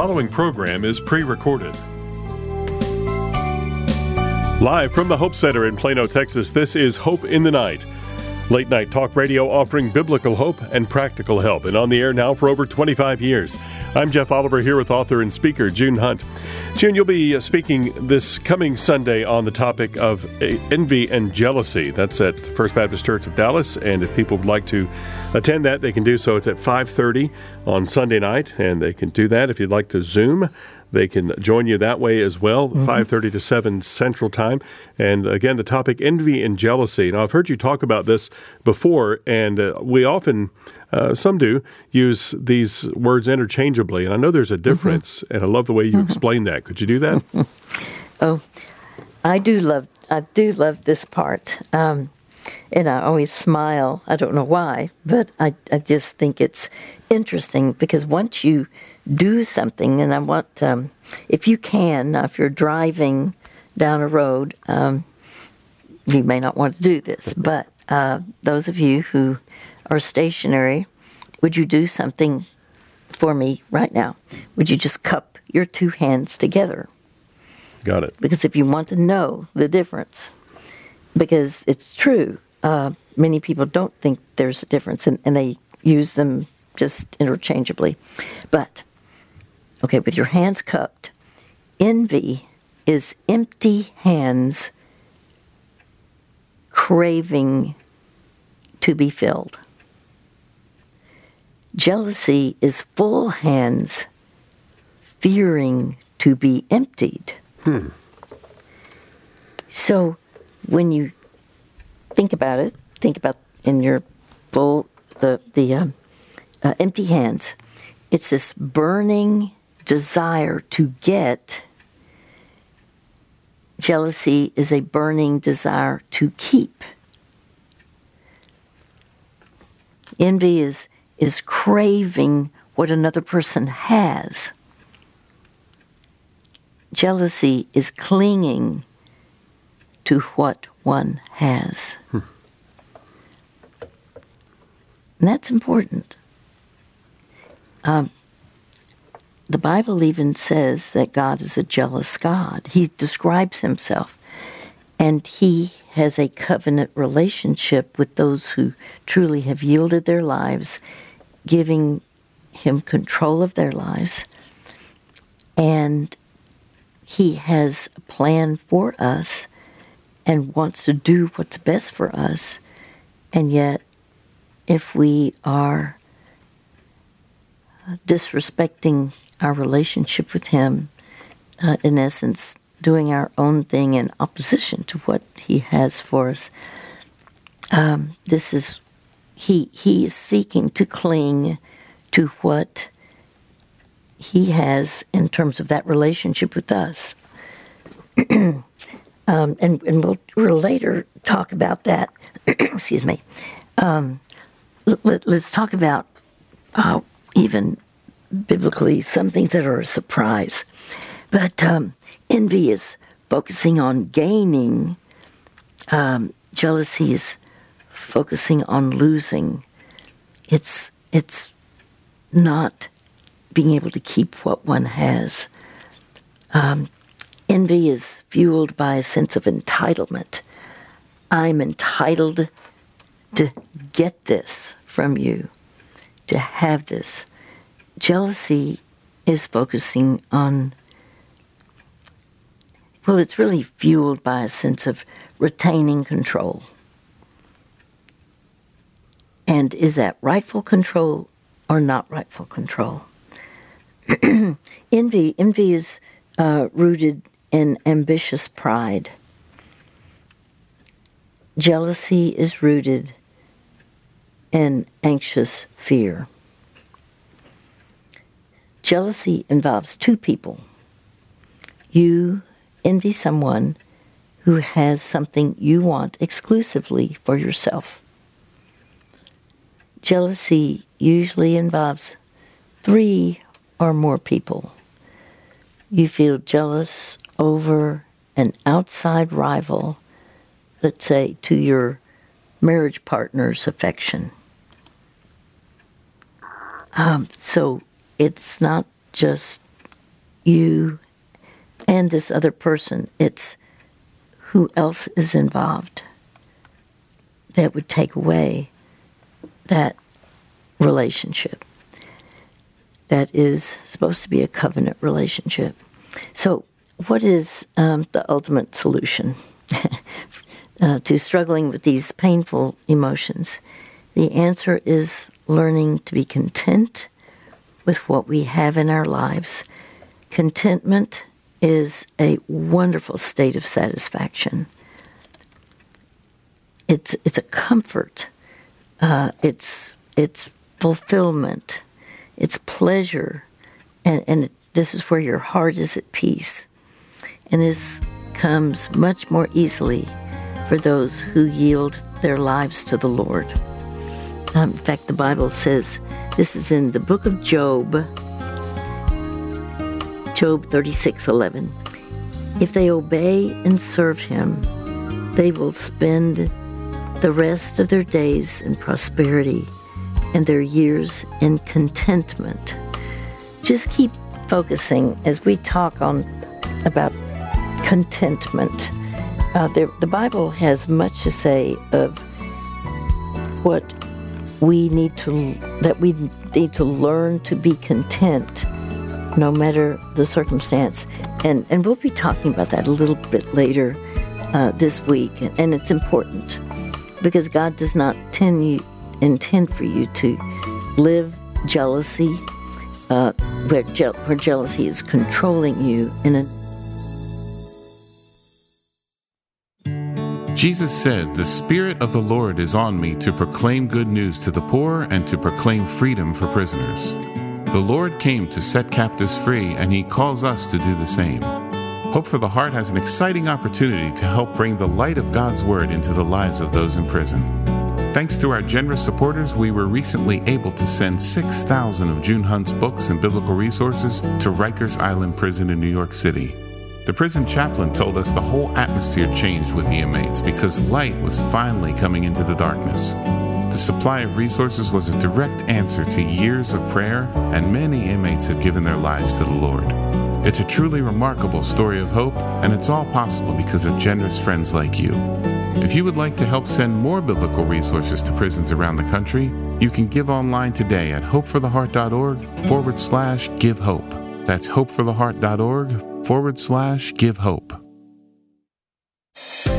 following program is pre recorded. Live from the Hope Center in Plano, Texas, this is Hope in the Night. Late night talk radio offering biblical hope and practical help, and on the air now for over 25 years. I'm Jeff Oliver here with author and speaker June Hunt. June, you'll be uh, speaking this coming Sunday on the topic of uh, envy and jealousy. That's at First Baptist Church of Dallas, and if people would like to attend that, they can do so. It's at 5:30 on Sunday night, and they can do that if you'd like to Zoom. They can join you that way as well, mm-hmm. 5:30 to 7 Central Time. And again, the topic envy and jealousy. Now, I've heard you talk about this before, and uh, we often uh, some do use these words interchangeably, and I know there's a mm-hmm. difference, mm-hmm. and I love the way you mm-hmm. explain that. Could you do that? oh, I do love I do love this part, um, and I always smile. I don't know why, but I I just think it's interesting because once you do something, and I want um, if you can, if you're driving down a road, um, you may not want to do this, but uh, those of you who are stationary, would you do something for me right now? Would you just cup your two hands together? Got it. Because if you want to know the difference, because it's true, uh, many people don't think there's a difference and, and they use them just interchangeably. But, okay, with your hands cupped, envy is empty hands craving to be filled. Jealousy is full hands fearing to be emptied. Hmm. So when you think about it, think about in your full the the uh, uh, empty hands. It's this burning desire to get. Jealousy is a burning desire to keep. Envy is is craving what another person has. Jealousy is clinging to what one has. Hmm. And that's important. Um, the Bible even says that God is a jealous God. He describes himself. And he has a covenant relationship with those who truly have yielded their lives, giving him control of their lives. And he has a plan for us and wants to do what's best for us. And yet, if we are disrespecting our relationship with him, uh, in essence, doing our own thing in opposition to what He has for us. Um, this is he he is seeking to cling to what he has in terms of that relationship with us. um, and, and we'll, we'll, later talk about that. Excuse me. Um, let, us talk about uh, even biblically some things that are a surprise. But um, envy is focusing on gaining, um, jealousy is focusing on losing. It's it's not being able to keep what one has. Um, envy is fueled by a sense of entitlement. I'm entitled to get this from you, to have this. Jealousy is focusing on well, it's really fueled by a sense of retaining control. And is that rightful control or not rightful control? envy, envy is uh, rooted in ambitious pride. Jealousy is rooted in anxious fear. Jealousy involves two people you envy someone who has something you want exclusively for yourself. Jealousy usually involves three or more people. You feel jealous over an outside rival, let's say to your marriage partner's affection. Um, so it's not just you and this other person, it's who else is involved that would take away that relationship that is supposed to be a covenant relationship. So, what is um, the ultimate solution uh, to struggling with these painful emotions? The answer is learning to be content with what we have in our lives. Contentment is a wonderful state of satisfaction. It's it's a comfort. Uh, it's it's fulfillment. It's pleasure, and and this is where your heart is at peace. And this comes much more easily for those who yield their lives to the Lord. Um, in fact, the Bible says this is in the book of Job, Job 36:11. If they obey and serve him, they will spend the rest of their days in prosperity and their years in contentment. Just keep focusing as we talk on about contentment. Uh, the Bible has much to say of what we need to that we need to learn to be content no matter the circumstance. And, and we'll be talking about that a little bit later uh, this week. And it's important because God does not intend, you, intend for you to live jealousy, uh, where, je- where jealousy is controlling you in a Jesus said, The Spirit of the Lord is on me to proclaim good news to the poor and to proclaim freedom for prisoners. The Lord came to set captives free, and He calls us to do the same. Hope for the Heart has an exciting opportunity to help bring the light of God's Word into the lives of those in prison. Thanks to our generous supporters, we were recently able to send 6,000 of June Hunt's books and biblical resources to Rikers Island Prison in New York City. The prison chaplain told us the whole atmosphere changed with the inmates because light was finally coming into the darkness. The supply of resources was a direct answer to years of prayer, and many inmates have given their lives to the Lord. It's a truly remarkable story of hope, and it's all possible because of generous friends like you. If you would like to help send more biblical resources to prisons around the country, you can give online today at hopefortheheart.org forward slash give hope. That's hopefortheheart.org forward slash give hope.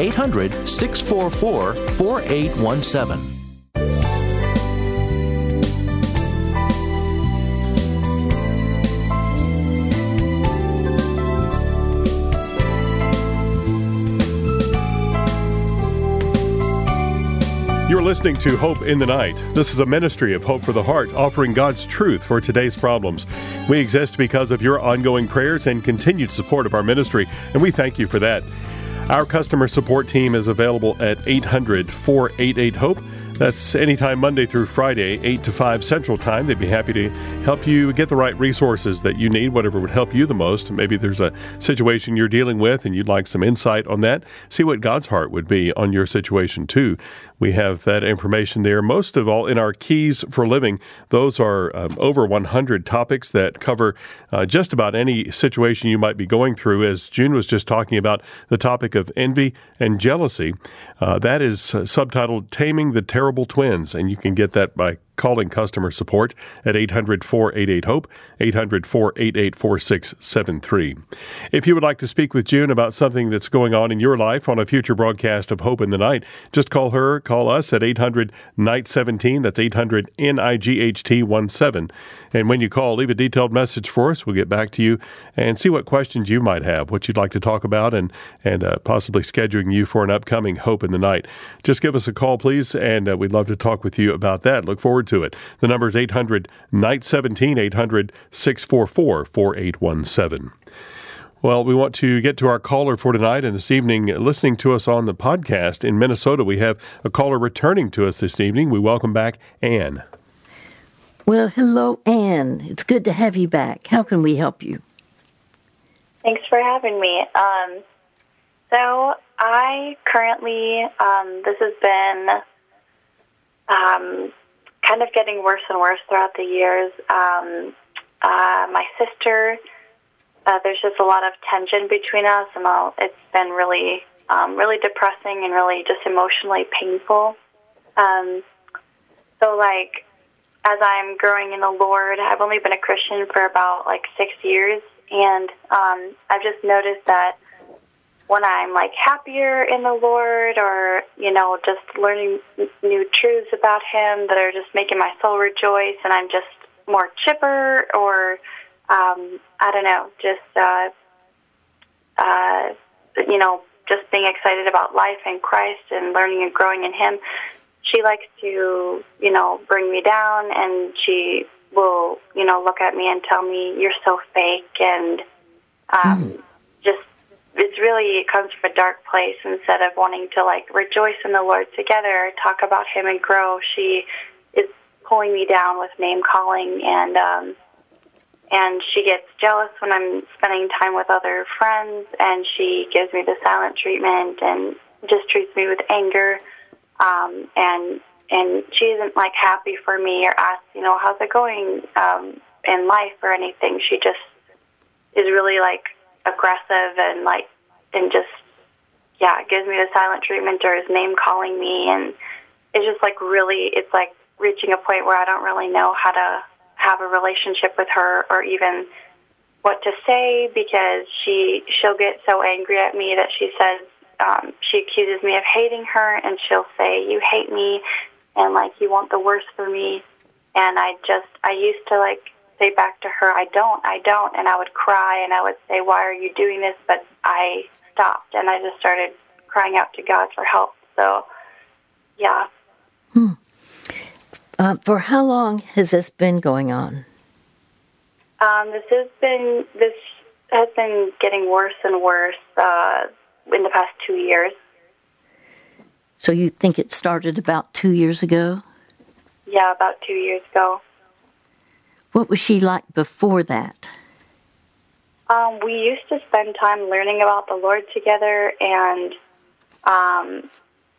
800 644 4817. You're listening to Hope in the Night. This is a ministry of Hope for the Heart, offering God's truth for today's problems. We exist because of your ongoing prayers and continued support of our ministry, and we thank you for that. Our customer support team is available at 800 488 HOPE. That's anytime Monday through Friday, 8 to 5 Central Time. They'd be happy to help you get the right resources that you need, whatever would help you the most. Maybe there's a situation you're dealing with and you'd like some insight on that. See what God's heart would be on your situation, too. We have that information there. Most of all, in our Keys for Living, those are um, over 100 topics that cover uh, just about any situation you might be going through. As June was just talking about the topic of envy and jealousy, uh, that is uh, subtitled Taming the Terrible Twins, and you can get that by calling customer support at 800 488 HOPE, 800 488 4673. If you would like to speak with June about something that's going on in your life on a future broadcast of Hope in the Night, just call her, call us at 800 Night 17. That's 800 NIGHT 17. And when you call, leave a detailed message for us. We'll get back to you and see what questions you might have, what you'd like to talk about, and, and uh, possibly scheduling you for an upcoming Hope in the Night. Just give us a call, please, and uh, we'd love to talk with you about that. Look forward to it. The number is 800 Night 17, 800 644 4817. Well, we want to get to our caller for tonight and this evening. Listening to us on the podcast in Minnesota, we have a caller returning to us this evening. We welcome back Anne. Well, hello, Anne. It's good to have you back. How can we help you? Thanks for having me. Um, so, I currently, um, this has been um, kind of getting worse and worse throughout the years. Um, uh, my sister, uh, there's just a lot of tension between us, and I'll, it's been really, um, really depressing and really just emotionally painful. Um, so, like, as I'm growing in the Lord, I've only been a Christian for about like six years, and um, I've just noticed that when I'm like happier in the Lord, or you know, just learning new truths about Him that are just making my soul rejoice, and I'm just more chipper, or um, I don't know, just uh, uh, you know, just being excited about life in Christ and learning and growing in Him she likes to, you know, bring me down and she will, you know, look at me and tell me you're so fake and um mm. It's really it comes from a dark place instead of wanting to like rejoice in the Lord together, talk about him and grow, she is pulling me down with name calling and um and she gets jealous when I'm spending time with other friends and she gives me the silent treatment and just treats me with anger um, and and she isn't like happy for me or asks, you know, how's it going um, in life or anything. She just is really like aggressive and like and just yeah gives me the silent treatment or is name calling me and it's just like really it's like reaching a point where I don't really know how to have a relationship with her or even what to say because she she'll get so angry at me that she says um, she accuses me of hating her, and she'll say, "You hate me, and like you want the worst for me." And I just, I used to like say back to her, "I don't, I don't," and I would cry and I would say, "Why are you doing this?" But I stopped and I just started crying out to God for help. So, yeah. Hmm. Uh, for how long has this been going on? Um, this has been this has been getting worse and worse. Uh, in the past two years. So you think it started about two years ago? Yeah, about two years ago. What was she like before that? Um, we used to spend time learning about the Lord together and um,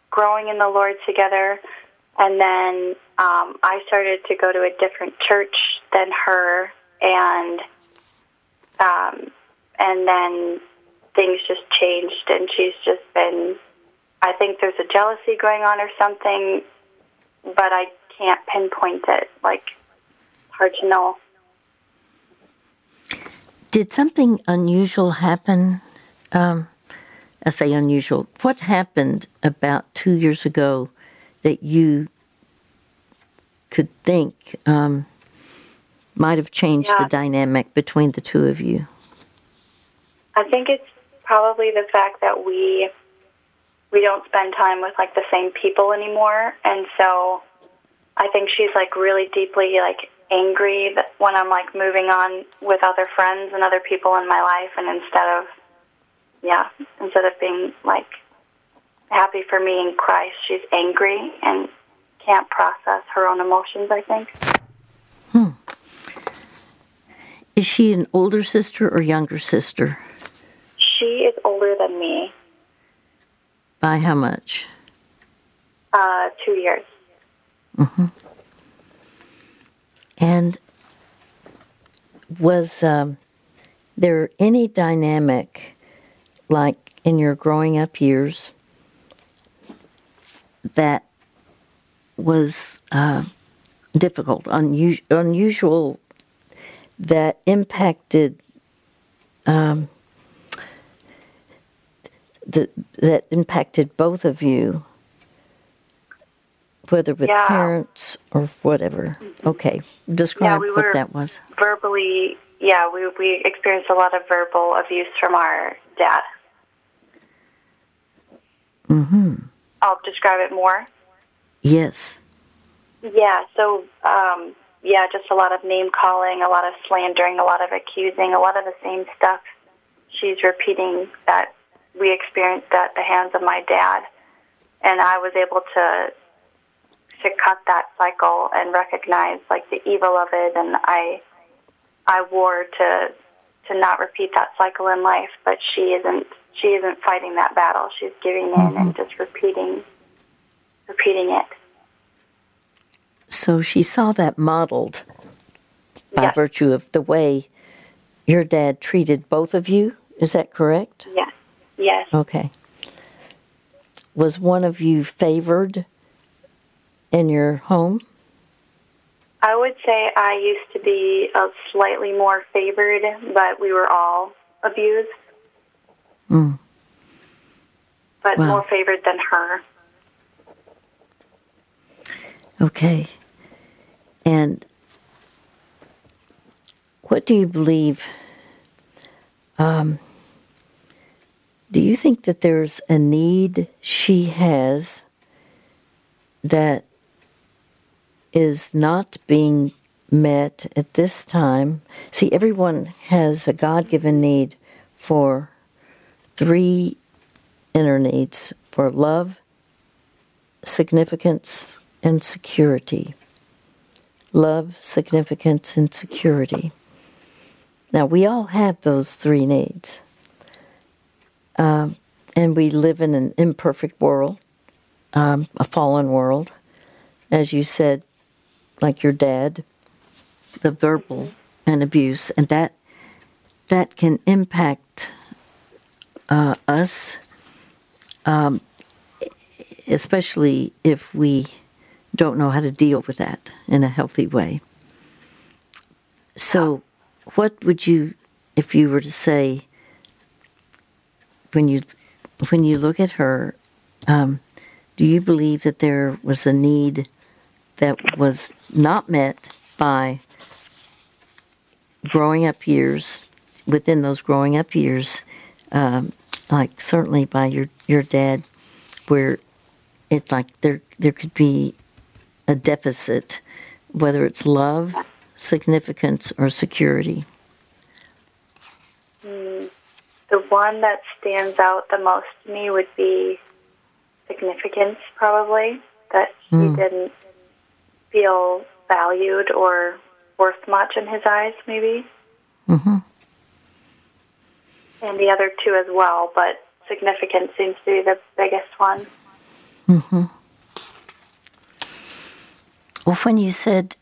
growing in the Lord together. And then um, I started to go to a different church than her, and um, and then things just changed and she's just been I think there's a jealousy going on or something, but I can't pinpoint it. Like hard to know. Did something unusual happen? Um, I say unusual. What happened about two years ago that you could think um, might have changed yeah. the dynamic between the two of you? I think it's probably the fact that we we don't spend time with like the same people anymore and so I think she's like really deeply like angry that when I'm like moving on with other friends and other people in my life and instead of yeah, instead of being like happy for me in Christ, she's angry and can't process her own emotions, I think. Hmm. Is she an older sister or younger sister? She is older than me. By how much? Uh, two years. Mm-hmm. And was um, there any dynamic, like in your growing up years, that was uh, difficult, unusual, that impacted um, the, that impacted both of you, whether with Yeah. parents or whatever. Okay, describe we what that was. Verbally, yeah, we we experienced a lot of verbal abuse from our dad. Mm-hmm. I'll describe it more. Yes. Yeah, so um, yeah, just a lot of name calling, a lot of slandering, a lot of accusing, a lot of the same stuff she's repeating that we experienced at the hands of my dad. And I was able to to cut that cycle and recognize like the evil of it and I I wore to to not repeat that cycle in life, but she isn't she isn't fighting that battle. She's giving in and mm-hmm. just repeating repeating it. So she saw that modeled by Yes. virtue of the way your dad treated both of you. Is that correct? Yes. Yes. Okay. Was one of you favored in your home? I would say I used to be a slightly more favored, but we were all abused. Mm. But Wow. more favored than her. Okay. And what do you believe? Um, do you think that there's a need she has that is not being met at this time? See, everyone has a God given need for three inner needs for love, significance, and security. Love, significance, and security. Now, we all have those three needs. Um, and we live in an imperfect world, um, a fallen world. As you said, like your dad, the verbal and abuse, and that that can impact uh, us, um, especially if we don't know how to deal with that in a healthy way. So, what would you, if you were to say, when you when you look at her, um, do you believe that there was a need that was not met by growing up years within those growing up years, um, like certainly by your your dad, where it's like there there could be a deficit, whether it's love, significance, or security. The one that stands out the most to me would be significance, probably. That he didn't feel valued or worth much in his eyes, maybe. hmm And the other two as well, but significance seems to be the biggest one. hmm Well, when you said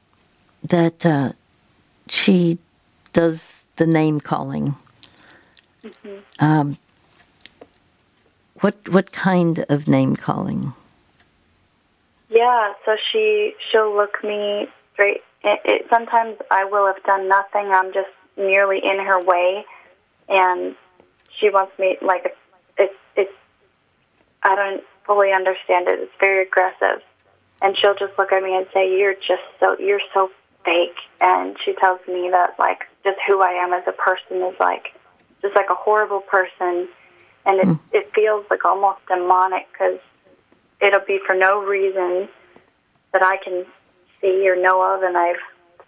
that uh, she does the name calling, um, what what kind of name calling? Yeah, so she she'll look me straight. It, it, sometimes I will have done nothing. I'm just merely in her way, and she wants me like it's it's. I don't fully understand it. It's very aggressive, and she'll just look at me and say, "You're just so you're so fake." And she tells me that like just who I am as a person is like just like a horrible person, and it hmm. it feels like almost demonic because it'll be for no reason that I can see or know of, and I've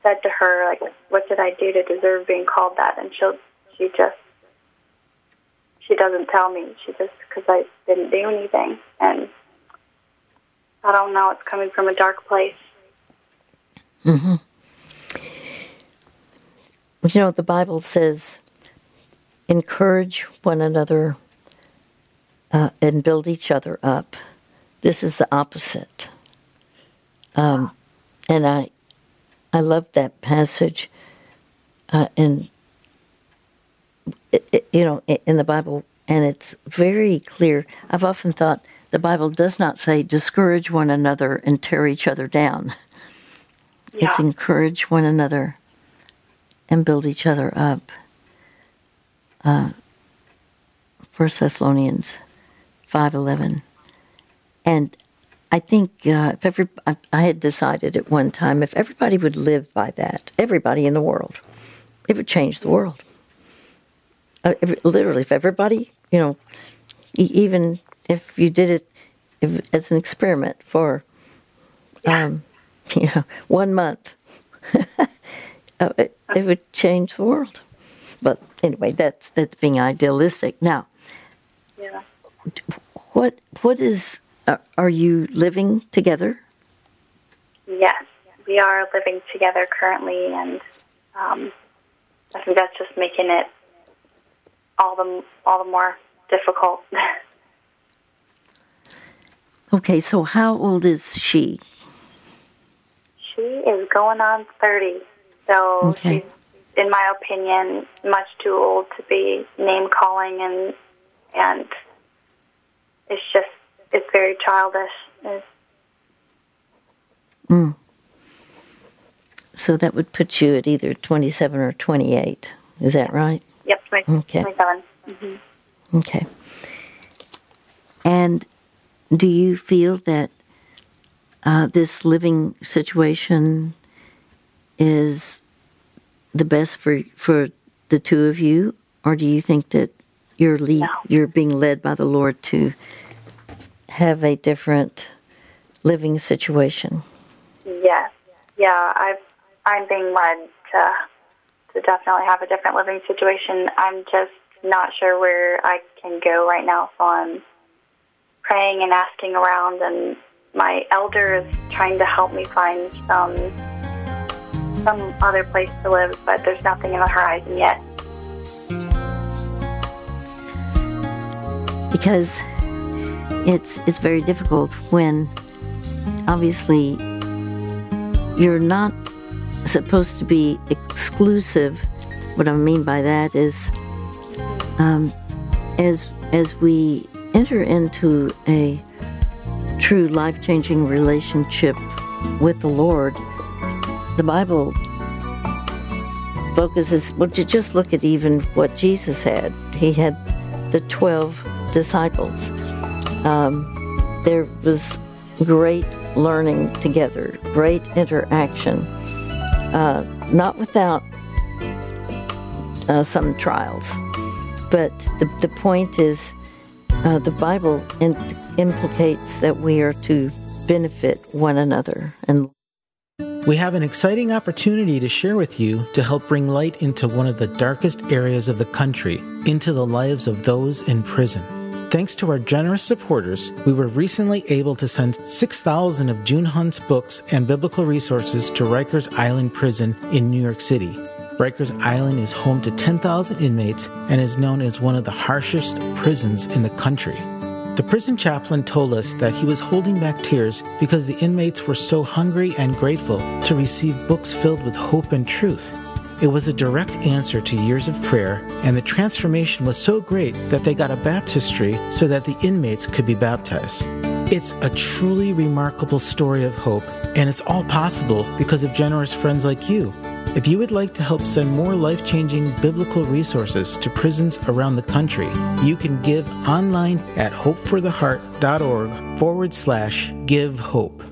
said to her like, "What did I do to deserve being called that?" And she'll she just she doesn't tell me. She just because I didn't do anything, and I don't know. It's coming from a dark place. hmm You know, what the Bible says, encourage one another uh, and build each other up. This is the opposite. Um, and I, I love that passage. Uh, in, it, it- you know, in the Bible, and it's very clear. I've often thought the Bible does not say discourage one another and tear each other down. yeah. it's encourage one another and build each other up. Uh, First Thessalonians five eleven, and I think uh, if every I, I had decided at one time if everybody would live by that, everybody in the world, it would change the world. Uh, literally, if everybody, you know, e- even if you did it if, as an experiment for, um, you know, one month, uh, it, it would change the world. But anyway, that's that's being idealistic. Now, yeah. what what is are you living together? Yes, we are living together currently, and um, I think that's just making it all the all the more difficult. okay, so how old is she? She is going on thirty, so okay. she's, in my opinion, much too old to be name calling, and and it's just it's very childish. It's, mm. So that would put you at either 27 or 28. Is that right? Yep, 20, okay. 27. Mm-hmm. Okay. And do you feel that uh, this living situation is the best for for the two of you, or do you think that you're lead, no. you're being led by the Lord to have a different living situation? Yes, yeah, I've I'm being led to to definitely have a different living situation. I'm just not sure where I can go right now, so I'm praying and asking around, and my elder is trying to help me find some some other place to live, but there's nothing in the horizon yet. Because it's it's very difficult when obviously you're not supposed to be exclusive. What I mean by that is, um, as as we enter into a true life changing relationship with the Lord, the Bible focuses. Well, just look at even what Jesus had. He had the twelve disciples. Um, there was great learning together, great interaction uh, not without uh, some trials. But the, the point is, uh, the Bible in, implicates that we are to benefit one another. And we have an exciting opportunity to share with you to help bring light into one of the darkest areas of the country, into the lives of those in prison. Thanks to our generous supporters, we were recently able to send 6,000 of June Hunt's books and biblical resources to Rikers Island Prison in New York City. Rikers Island is home to 10,000 inmates and is known as one of the harshest prisons in the country. The prison chaplain told us that he was holding back tears because the inmates were so hungry and grateful to receive books filled with hope and truth. It was a direct answer to years of prayer, and the transformation was so great that they got a baptistry so that the inmates could be baptized. It's a truly remarkable story of hope, and it's all possible because of generous friends like you. If you would like to help send more life changing biblical resources to prisons around the country, you can give online at hopefortheheart.org forward slash give hope.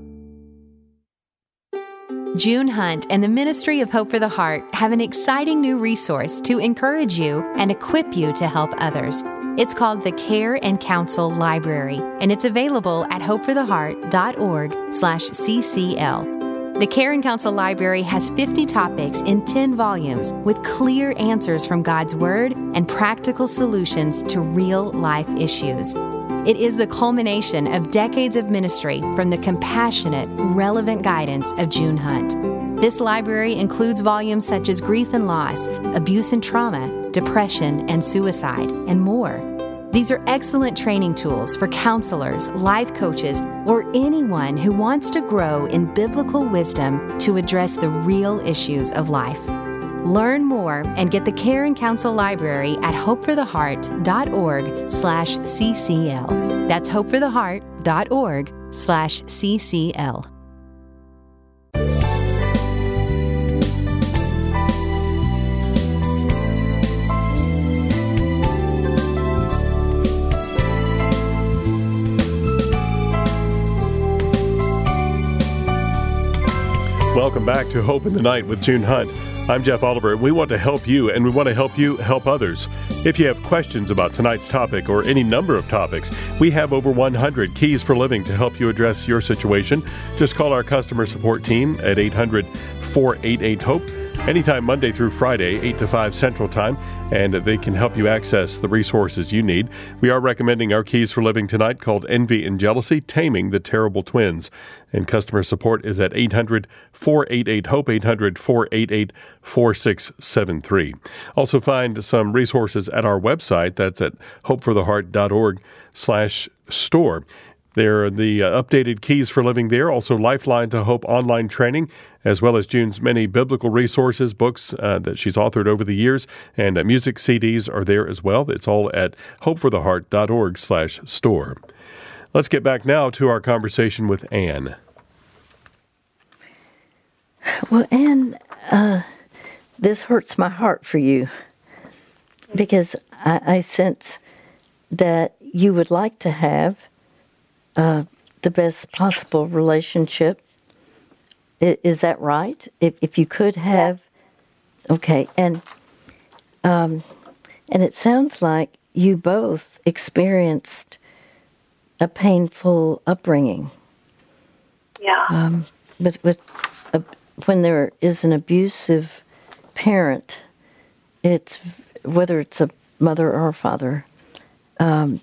June Hunt and the Ministry of Hope for the Heart have an exciting new resource to encourage you and equip you to help others. It's called the Care and Counsel Library, and it's available at hopefortheheart.org/ccl. The Care and Counsel Library has 50 topics in 10 volumes with clear answers from God's Word and practical solutions to real life issues. It is the culmination of decades of ministry from the compassionate, relevant guidance of June Hunt. This library includes volumes such as Grief and Loss, Abuse and Trauma, Depression and Suicide, and more. These are excellent training tools for counselors, life coaches, or anyone who wants to grow in biblical wisdom to address the real issues of life. Learn more and get the Care and Counsel Library at hopefortheheart.org slash ccl. That's hopefortheheart.org slash ccl. Welcome back to Hope in the Night with June Hunt. I'm Jeff Oliver. We want to help you, and we want to help you help others. If you have questions about tonight's topic or any number of topics, we have over 100 keys for living to help you address your situation. Just call our customer support team at 800 488 HOPE anytime Monday through Friday, 8 to 5 Central Time, and they can help you access the resources you need. We are recommending our keys for living tonight called Envy and Jealousy Taming the Terrible Twins. And customer support is at 800 488 HOPE, 800 488 4673. Also, find some resources at our website. That's at hopefortheheart.org slash store. There are the uh, updated keys for living there, also Lifeline to Hope online training, as well as June's many biblical resources, books uh, that she's authored over the years, and uh, music CDs are there as well. It's all at hopefortheheart.org slash store. Let's get back now to our conversation with Anne. Well, Anne, uh, this hurts my heart for you because I, I sense that you would like to have – uh, the best possible relationship. Is that right? If, if you could have, okay, and um, and it sounds like you both experienced a painful upbringing. Yeah. Um, but with a, when there is an abusive parent, it's whether it's a mother or a father. Um,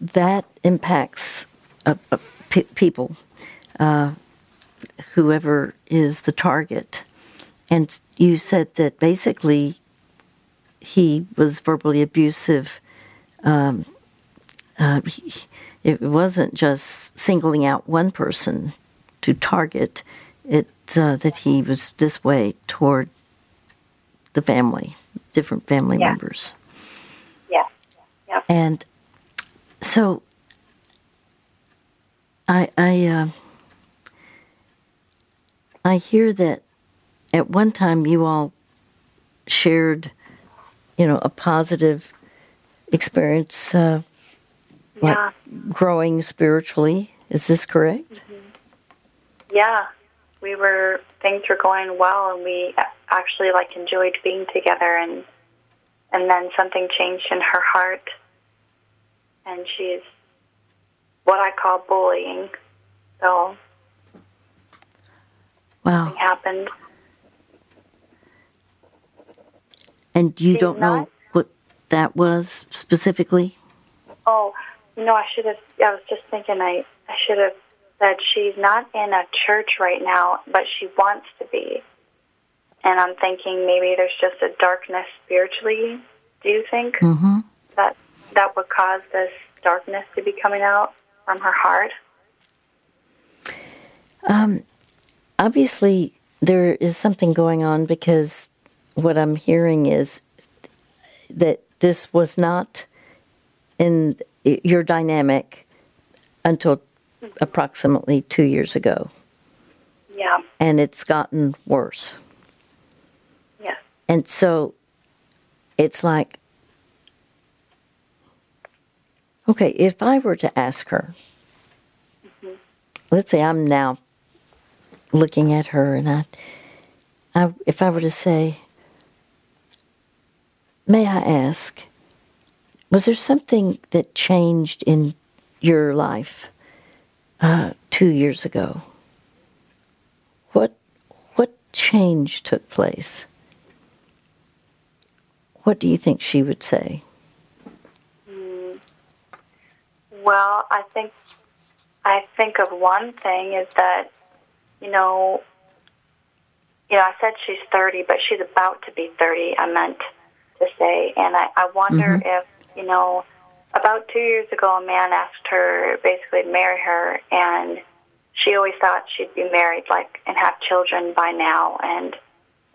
that impacts uh, uh, p- people, uh, whoever is the target. And you said that basically he was verbally abusive. Um, uh, he, it wasn't just singling out one person to target, it uh, that he was this way toward the family, different family yeah. members. Yeah. Yeah. And so I I uh, I hear that at one time you all shared, you know, a positive experience, uh, like yeah. growing spiritually. Is this correct? Mm-hmm. Yeah, we were things were going well, and we actually like enjoyed being together, and and then something changed in her heart and she's what I call bullying. So wow. something happened. And you She's don't know not- what that was specifically? Oh, no, I should have. I was just thinking I, I should have said she's not in a church right now, but she wants to be. And I'm thinking maybe there's just a darkness spiritually. Do you think Mm-hmm. that that would cause this darkness to be coming out from her heart? Um, obviously, there is something going on because what I'm hearing is that this was not in your dynamic until approximately two years ago, Yeah. and it's gotten worse. Yes. And so it's like, okay, if I were to ask her, let's say I'm now looking at her, and I, I, if I were to say, may I ask, was there something that changed in your life uh, two years ago? What what change took place? What do you think she would say? Well, I think I think of one thing is that you know, you know, I said she's thirty, but she's about to be thirty. I meant to say, and I, I wonder if you know, about two years ago, a man asked her basically to marry her, and she always thought she'd be married, like, and have children by now, and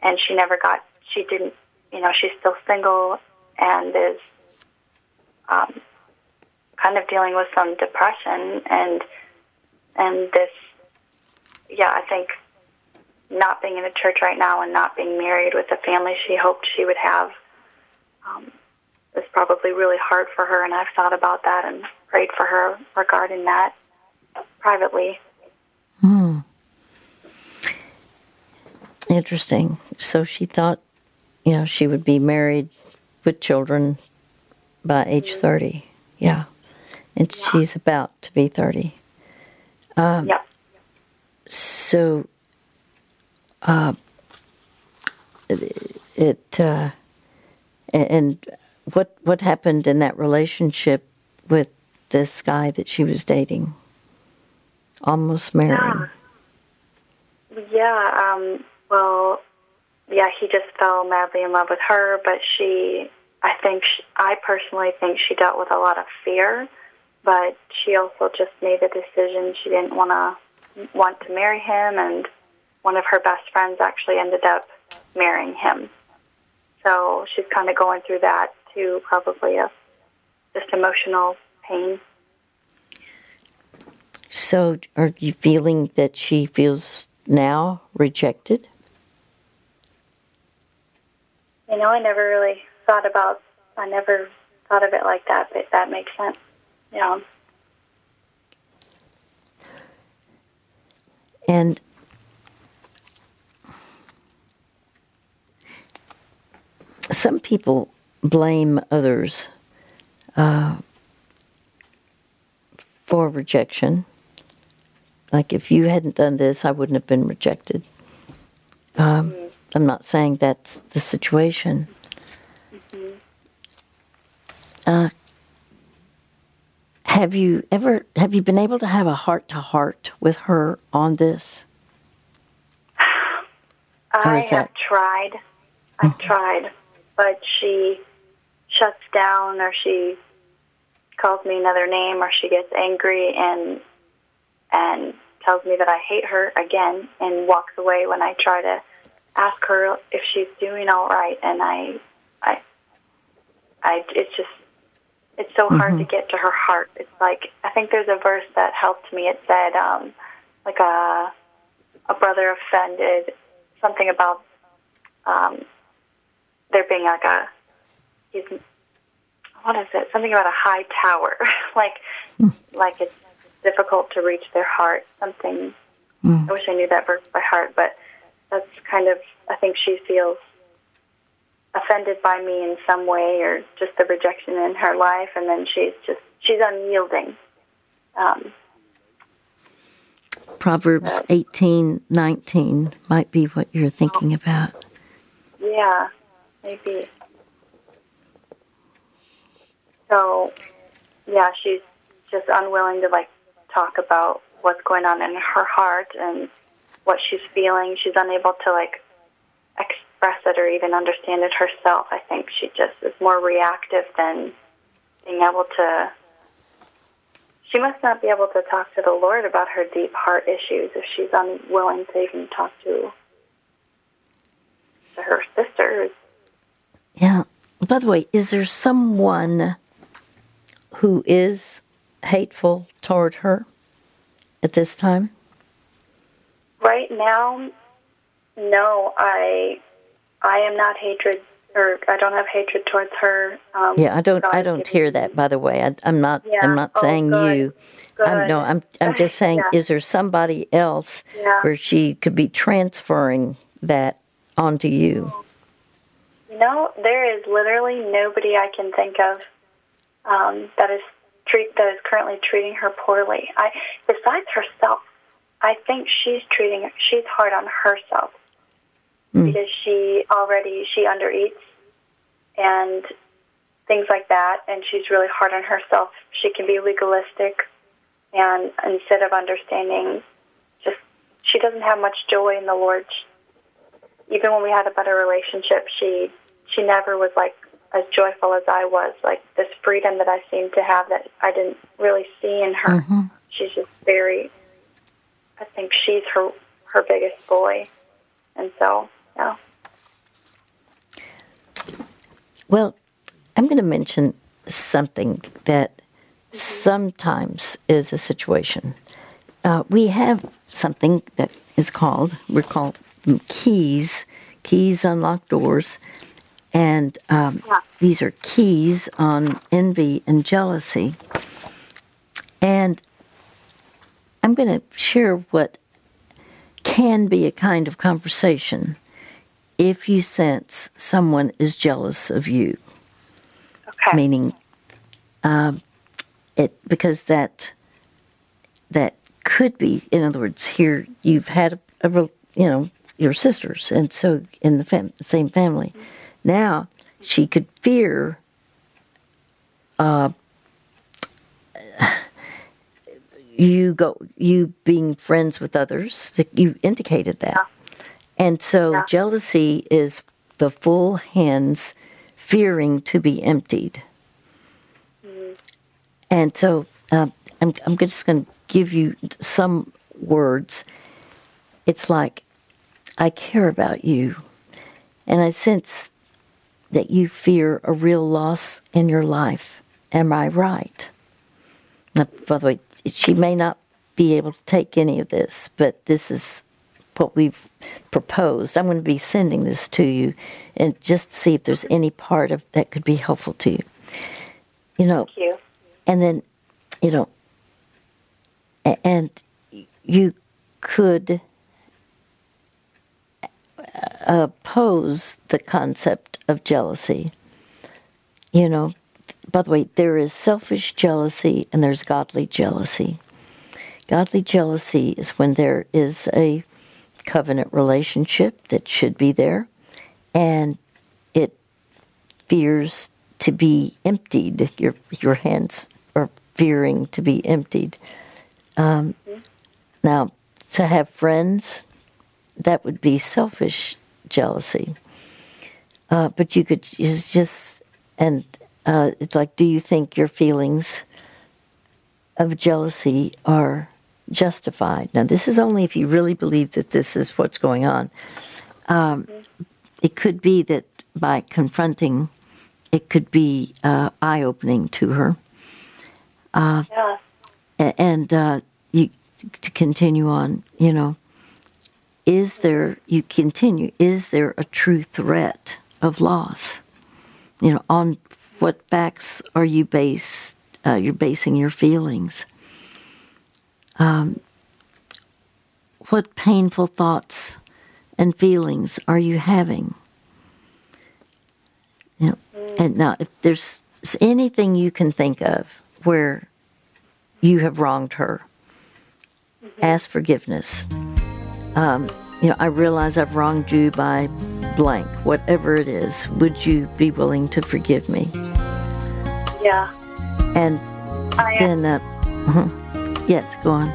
and she never got. She didn't. You know, she's still single and is um, kind of dealing with some depression and and this yeah i think not being in a church right now and not being married with the family she hoped she would have um, is probably really hard for her and i've thought about that and prayed for her regarding that privately Hmm. Interesting. So she thought, you know, she would be married with children by age 30. Yeah. And yeah. she's about to be 30. Um, yeah. So, uh, it, uh, and what what happened in that relationship with this guy that she was dating? Almost married. Yeah. yeah um, well, yeah, he just fell madly in love with her, but she, I think, she, I personally think she dealt with a lot of fear, but she also just made the decision she didn't want to want to marry him, and one of her best friends actually ended up marrying him. So she's kind of going through that too, probably a just emotional pain. So, are you feeling that she feels now rejected? You know, I never really thought about. I never thought of it like that, but that makes sense. Yeah. And some people blame others uh, for rejection. Like, if you hadn't done this, I wouldn't have been rejected. Um, mm-hmm. I'm not saying that's the situation. Mm-hmm. Uh, have you ever have you been able to have a heart to heart with her on this? I have that... tried. I've mm-hmm. tried but she shuts down or she calls me another name or she gets angry and and tells me that I hate her again and walks away when I try to ask her if she's doing all right and I I I it's just it's so mm-hmm. hard to get to her heart. It's like I think there's a verse that helped me. It said um like a a brother offended something about um there being like a he's what is it? Something about a high tower, like mm. like it's difficult to reach their heart. Something. Mm. I wish I knew that verse by heart, but that's kind of. I think she feels offended by me in some way, or just the rejection in her life, and then she's just she's unyielding. Um, Proverbs uh, eighteen nineteen might be what you're thinking about. Yeah, maybe. So, yeah, she's just unwilling to like talk about what's going on in her heart and what she's feeling. She's unable to like express it or even understand it herself. I think she just is more reactive than being able to. She must not be able to talk to the Lord about her deep heart issues if she's unwilling to even talk to, to her sisters. yeah. By the way, is there someone who is hateful toward her at this time? Right now, no. I I am not hatred, or I don't have hatred towards her. Um, yeah, I don't. God I don't hear that. By the way, I, am not. Yeah. I'm not oh, saying good. you. Good. I'm, no, I'm. I'm just saying. yeah. Is there somebody else yeah. where she could be transferring that onto you? No, there is literally nobody I can think of um, that is treat that is currently treating her poorly. I besides herself, I think she's treating she's hard on herself mm. because she already she undereats and things like that, and she's really hard on herself. She can be legalistic, and instead of understanding, just she doesn't have much joy in the Lord. Even when we had a better relationship, she she never was like as joyful as I was. Like this freedom that I seemed to have that I didn't really see in her. Mm-hmm. She's just very. I think she's her her biggest bully, and so yeah. Well, I'm going to mention something that sometimes is a situation. Uh, we have something that is called we're called keys. Keys unlock doors, and um, yeah. these are keys on envy and jealousy. And I'm going to share what can be a kind of conversation if you sense someone is jealous of you, Okay. meaning um, it because that that could be in other words here you've had a, a you know your sisters and so in the fam- same family. Now she could fear uh, you go you being friends with others that you indicated that and so Yeah. jealousy is the full hands fearing to be emptied and so um, I'm, I'm just going to give you some words. It's like, I care about you. And I sense that you fear a real loss in your life. Am I right? Now, by the way, she may not be able to take any of this, but this is what we've proposed. I'm going to be sending this to you and just see if there's any part of that could be helpful to you. You know, Thank you. and then you know and you could uh, oppose the concept of jealousy you know by the way there is selfish jealousy and there's godly jealousy godly jealousy is when there is a covenant relationship that should be there and it fears to be emptied. Your your hands are fearing to be emptied. Um, now, to have friends, that would be selfish jealousy. Uh, but you could just, just and uh, it's like, do you think your feelings of jealousy are justified? Now, this is only if you really believe that this is what's going on. Um, it could be that by confronting it could be uh, eye opening to her. Yeah. And uh, you to continue on, you know, is there, you continue, is there a true threat of loss? You know, on what facts are you based, uh, you're basing your feelings? Um, what painful thoughts and feelings are you having? You know, and now, if there's anything you can think of where you have wronged her, ask forgiveness. Um, you know, I realize I've wronged you by blank, whatever it is. Would you be willing to forgive me? Yeah. And I, then, uh, mhm. Yes, go on.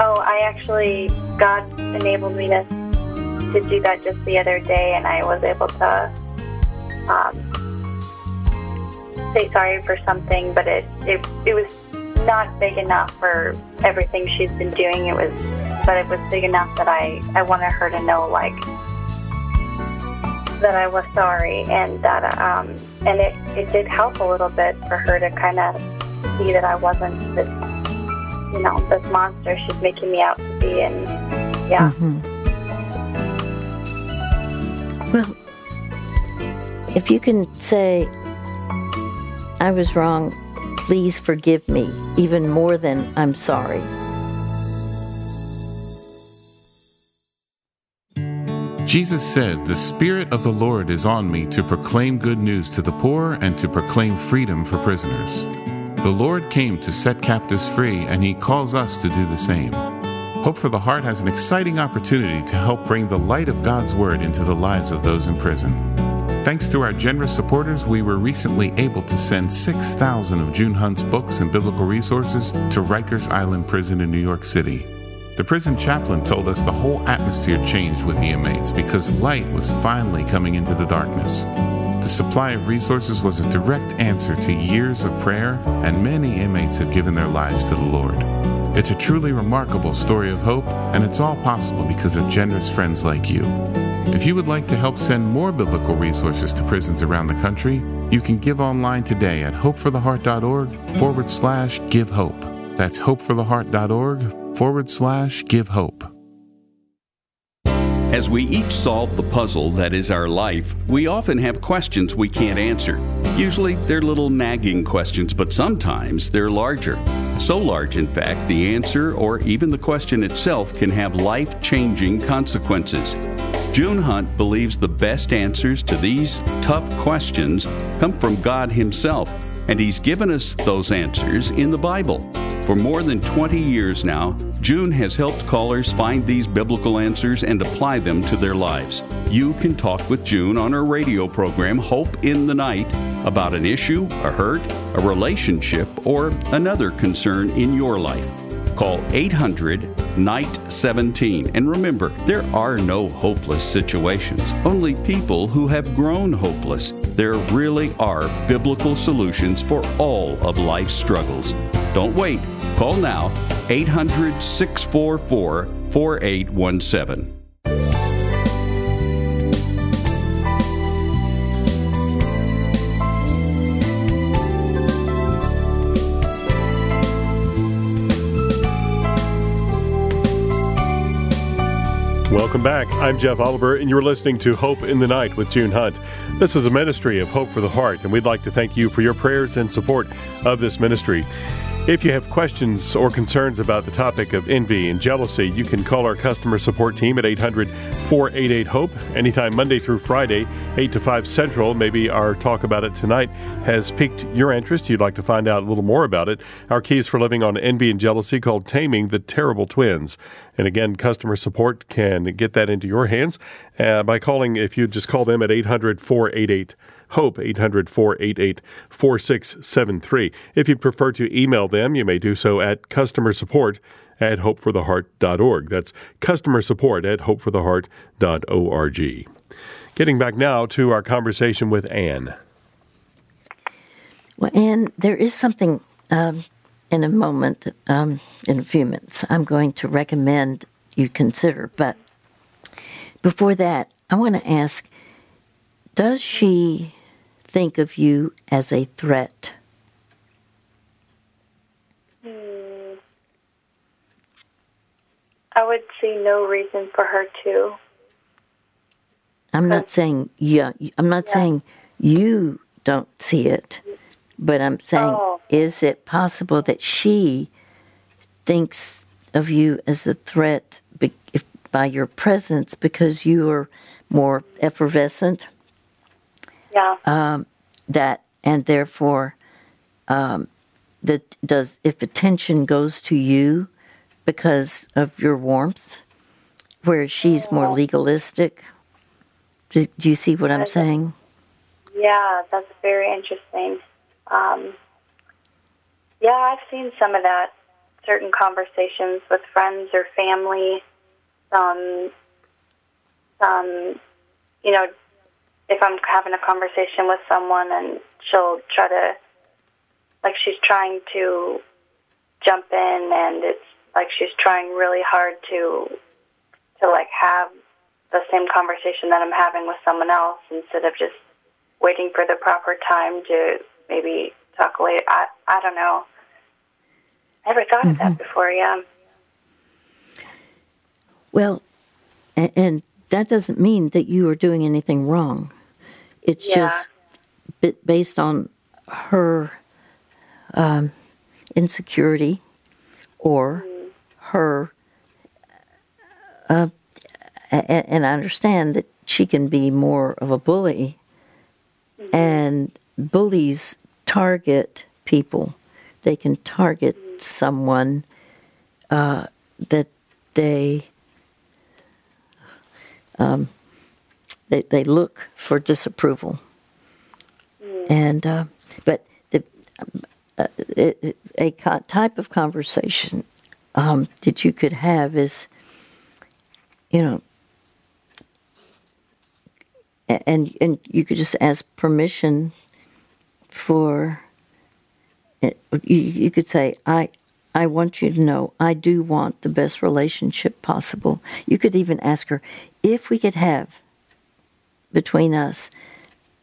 oh, I actually, God enabled me to, to do that just the other day, and I was able to um, say sorry for something, but it, it, it was not big enough for everything she's been doing. It was, but it was big enough that I, I wanted her to know, like, that I was sorry, and that, um, and it, it did help a little bit for her to kind of see that I wasn't this, you know, this monster she's making me out to be, and yeah, mm-hmm. Well, if you can say, I was wrong, please forgive me, even more than I'm sorry. Jesus said, The Spirit of the Lord is on me to proclaim good news to the poor and to proclaim freedom for prisoners. The Lord came to set captives free, and He calls us to do the same. Hope for the Heart has an exciting opportunity to help bring the light of God's Word into the lives of those in prison. Thanks to our generous supporters, we were recently able to send 6,000 of June Hunt's books and biblical resources to Rikers Island Prison in New York City. The prison chaplain told us the whole atmosphere changed with the inmates because light was finally coming into the darkness. The supply of resources was a direct answer to years of prayer, and many inmates have given their lives to the Lord. It's a truly remarkable story of hope, and it's all possible because of generous friends like you. If you would like to help send more biblical resources to prisons around the country, you can give online today at hopefortheheart.org forward slash give hope. That's hopefortheheart.org forward slash give hope. As we each solve the puzzle that is our life, we often have questions we can't answer. Usually they're little nagging questions, but sometimes they're larger. So large, in fact, the answer or even the question itself can have life changing consequences. June Hunt believes the best answers to these tough questions come from God Himself, and He's given us those answers in the Bible. For more than 20 years now, June has helped callers find these biblical answers and apply them to their lives. You can talk with June on her radio program, Hope in the Night, about an issue, a hurt, a relationship, or another concern in your life. Call 800 Night 17. And remember, there are no hopeless situations, only people who have grown hopeless. There really are biblical solutions for all of life's struggles. Don't wait. Call now 800 644 4817. Welcome back. I'm Jeff Oliver, and you're listening to Hope in the Night with June Hunt. This is a ministry of Hope for the Heart, and we'd like to thank you for your prayers and support of this ministry. If you have questions or concerns about the topic of envy and jealousy, you can call our customer support team at 800 488 HOPE anytime Monday through Friday, 8 to 5 Central. Maybe our talk about it tonight has piqued your interest. You'd like to find out a little more about it. Our keys for living on envy and jealousy called Taming the Terrible Twins. And again, customer support can get that into your hands uh, by calling, if you just call them at 800 488 HOPE, 800 488 4673. If you prefer to email them, you may do so at customer support at hopefortheheart.org. That's customer support at hopefortheheart.org. Getting back now to our conversation with Anne. Well, Anne, there is something um, in a moment, um, in a few minutes, I'm going to recommend you consider. But before that, I want to ask Does she think of you as a threat? Hmm. I would see no reason for her to. I'm not saying yeah. I'm not Yeah. saying you don't see it, but I'm saying Oh. is it possible that she thinks of you as a threat be- if, by your presence because you are more effervescent? Yeah. that and therefore um, that does if attention goes to you because of your warmth where she's more legalistic do, do you see what i'm saying Yeah, that's very interesting. Um, yeah, I've seen some of that. Certain conversations with friends or family. Some, some, you know, if I'm having a conversation with someone and she'll try to, like, she's trying to jump in, and it's like she's trying really hard to, to like have the same conversation that I'm having with someone else instead of just waiting for the proper time to maybe talk later. I I don't know. Never thought of that mm-hmm. before. Yeah. well and, and that doesn't mean that you are doing anything wrong it's Yeah. just b- based on her um, insecurity or her uh, and I understand that she can be more of a bully and bullies target people. They can target someone uh, that they um, they, they look for disapproval. And uh, but the uh, a, a co- type of conversation um, that you could have is you know and and you could just ask permission for you, you could say i i want you to know i do want the best relationship possible. You could even ask her if we could have between us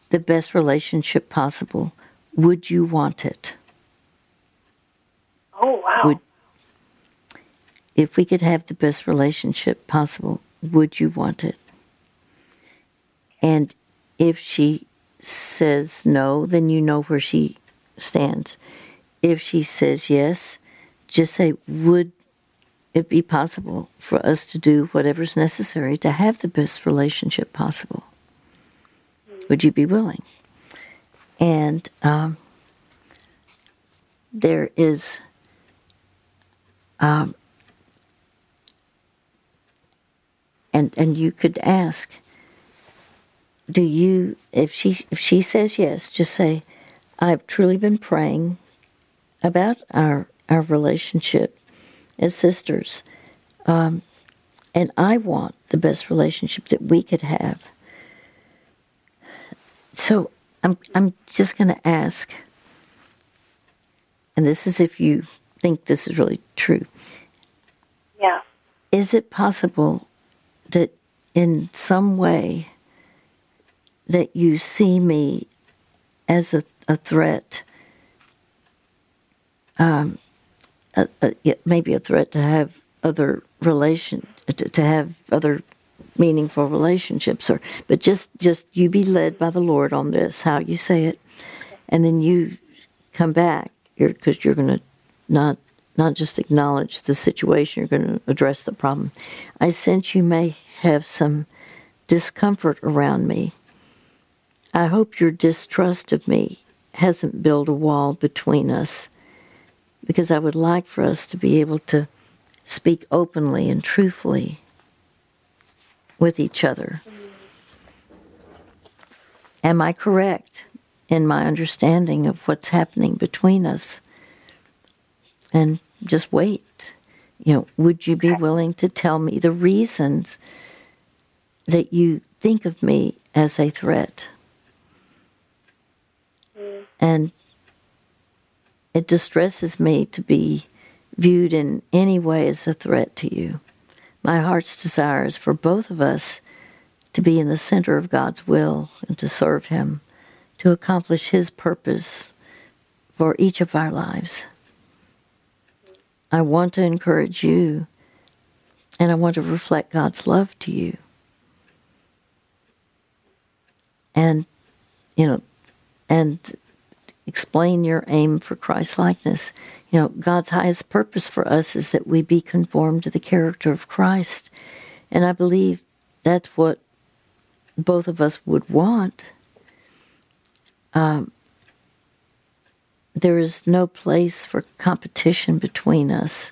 the best relationship possible would you want it Oh wow. Would- if we could have the best relationship possible would you want it? And if she says no, then you know where she stands. If she says yes, just say, would it be possible for us to do whatever's necessary to have the best relationship possible? Would you be willing? And um, there is um, and and you could ask do you if she if she says yes just say i've truly been praying about our our relationship as sisters um, and i want the best relationship that we could have so i'm i'm just going to ask and this is if you think this is really true Yeah. is it possible that in some way that you see me as a, a threat um, a, a, maybe a threat to have other relation to, to have other meaningful relationships or but just just you be led by the lord on this how you say it. And then you come back you're because you're going to not not just acknowledge the situation you're going to address the problem. I sense you may have some discomfort around me. I hope your distrust of me hasn't built a wall between us because i would like for us to be able to speak openly and truthfully with each other am i correct in my understanding of what's happening between us and just wait. You know, would you be willing to tell me the reasons that you think of me as a threat? Mm. And it distresses me to be viewed in any way as a threat to you. My heart's desire is for both of us to be in the center of God's will and to serve Him, to accomplish His purpose for each of our lives. I want to encourage you and I want to reflect God's love to you. And, you know, and explain your aim for Christ likeness. You know, God's highest purpose for us is that we be conformed to the character of Christ. And I believe that's what both of us would want. Um, there is no place for competition between us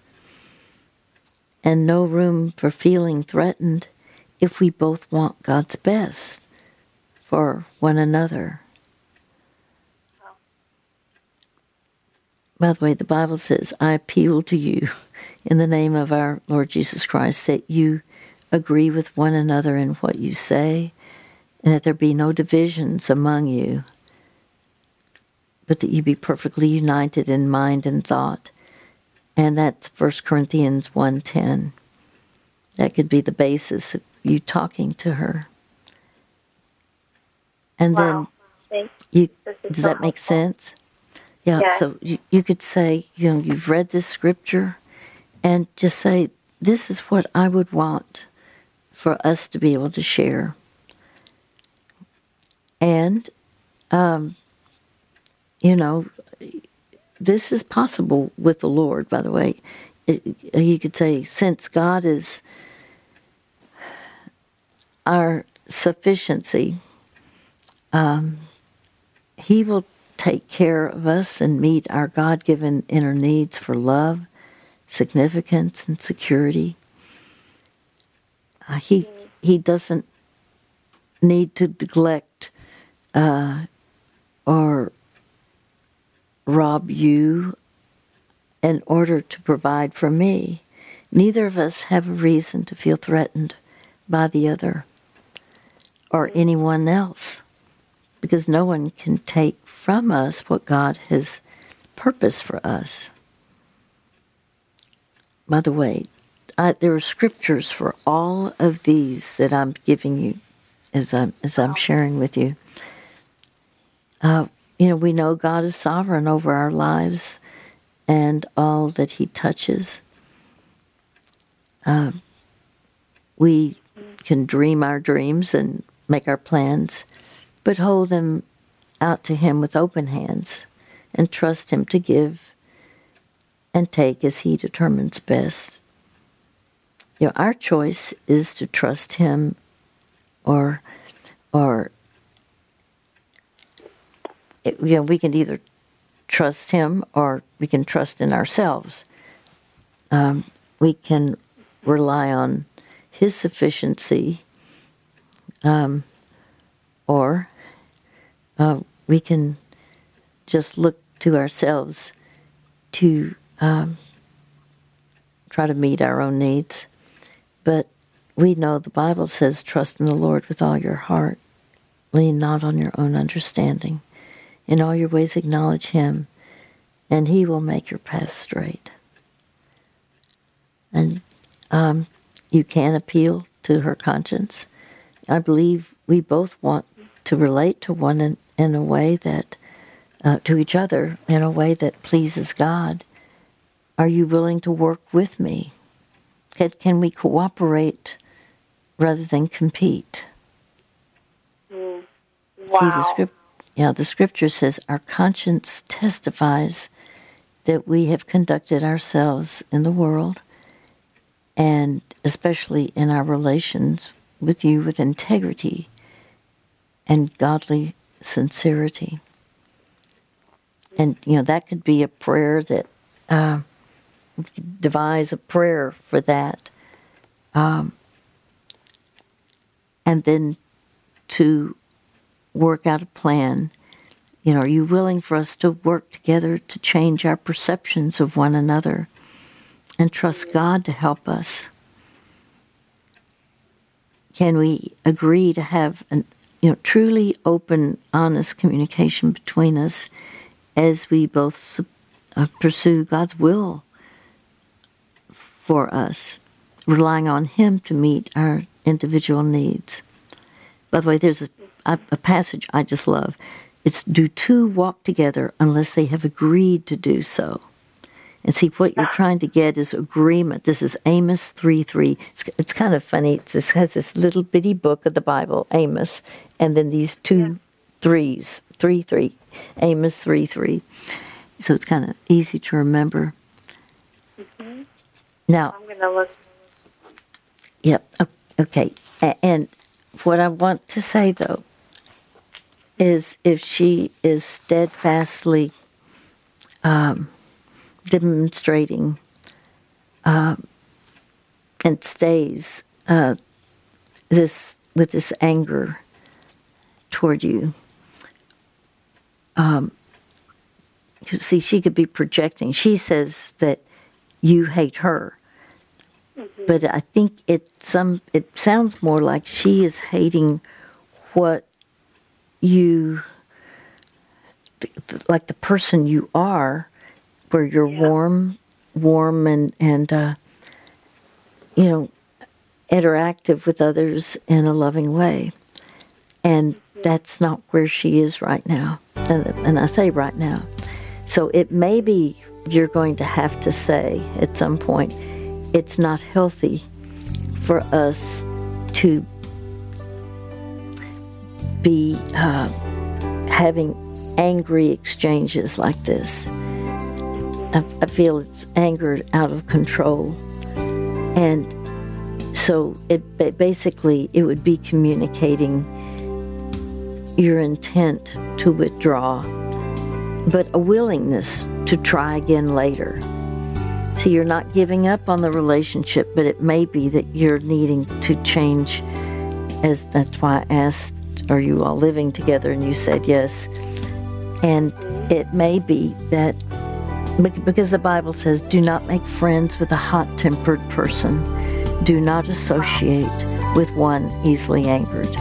and no room for feeling threatened if we both want God's best for one another. By the way, the Bible says, I appeal to you in the name of our Lord Jesus Christ that you agree with one another in what you say and that there be no divisions among you but that you be perfectly united in mind and thought. And that's 1 Corinthians 1:10. That could be the basis of you talking to her. And Wow. then you does that make sense? Yeah, Yes. so you, you could say, you know, you've read this scripture and just say, this is what I would want for us to be able to share. And, um, you know, this is possible with the Lord, by the way. It, you could say, since God is our sufficiency, um, He will take care of us and meet our God given inner needs for love, significance, and security. Uh, he, he doesn't need to neglect uh, or rob you in order to provide for me. Neither of us have a reason to feel threatened by the other or anyone else because no one can take from us what God has purposed for us. By the way, I, there are scriptures for all of these that I'm giving you as I'm as I'm sharing with you. Uh, you know, we know God is sovereign over our lives and all that He touches. Uh, we can dream our dreams and make our plans, but hold them out to Him with open hands and trust Him to give and take as He determines best. You know, our choice is to trust Him or, or, it, you know, we can either trust Him or we can trust in ourselves. Um, we can rely on His sufficiency, um, or uh, we can just look to ourselves to um, try to meet our own needs. But we know the Bible says, trust in the Lord with all your heart, lean not on your own understanding. In all your ways, acknowledge Him, and He will make your path straight. And um, you can appeal to her conscience. I believe we both want to relate to one in, a way that, uh, to each other, in a way that pleases God. Are you willing to work with me? Can, can we cooperate rather than compete? Mm. Wow. See, the script, yeah, the scripture says our conscience testifies that we have conducted ourselves in the world and especially in our relations with you with integrity and godly sincerity. And, you know, that could be a prayer that, uh, devise a prayer for that. Um, and then to work out a plan. You know, are you willing for us to work together to change our perceptions of one another and trust God to help us? Can we agree to have an you know truly open, honest communication between us as we both uh, pursue God's will for us, relying on Him to meet our individual needs? By the way, there's a, a, a passage I just love. It's do two walk together unless they have agreed to do so. And see, what you're trying to get is agreement. This is Amos 3 3. It's, it's kind of funny. It's, it has this little bitty book of the Bible, Amos, and then these two yeah. threes 3 3. Amos 3 3. So it's kind of easy to remember. Mm-hmm. Now, I'm going to look. Yep. Okay. And what I want to say, though, is if she is steadfastly um, demonstrating uh, and stays uh, this with this anger toward you. Um, you see, she could be projecting. She says that you hate her, mm-hmm. but I think it some it sounds more like she is hating what you like the person you are where you're yeah. warm, warm and and uh, you know interactive with others in a loving way, and that's not where she is right now. And, and I say right now, so it may be you're going to have to say at some point, it's not healthy for us to be uh, having angry exchanges like this. I, feel it's anger out of control. And so it basically it would be communicating your intent to withdraw, but a willingness to try again later. See, you're not giving up on the relationship, but it may be that you're needing to change. As that's why I asked, "Are you all living together?" And you said yes. And it may be that because the Bible says, do not make friends with a hot tempered person, do not associate with one easily angered.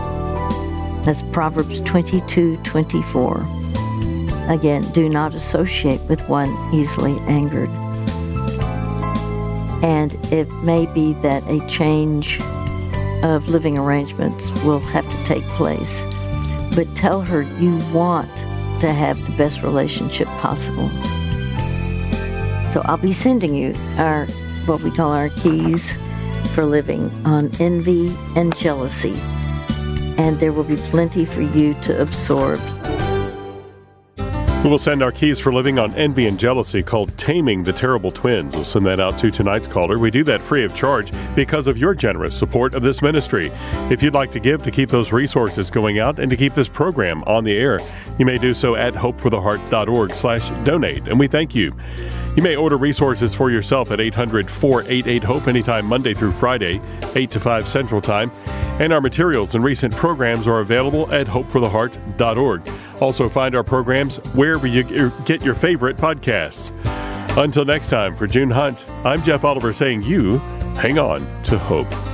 That's Proverbs 22 24. Again, do not associate with one easily angered. And it may be that a change of living arrangements will have to take place. But tell her you want to have the best relationship possible. So I'll be sending you our what we call our keys for Living on envy and jealousy, and there will be plenty for you to absorb. We will send our keys for living on envy and jealousy called Taming the Terrible Twins. We'll send that out to tonight's caller. We do that free of charge because of your generous support of this ministry. If you'd like to give to keep those resources going out and to keep this program on the air, you may do so at hopefortheheart.org slash donate, and we thank you. You may order resources for yourself at 800 488 HOPE anytime Monday through Friday, 8 to 5 Central Time. And our materials and recent programs are available at hopefortheheart.org. Also, find our programs wherever you get your favorite podcasts. Until next time, for June Hunt, I'm Jeff Oliver saying you hang on to hope.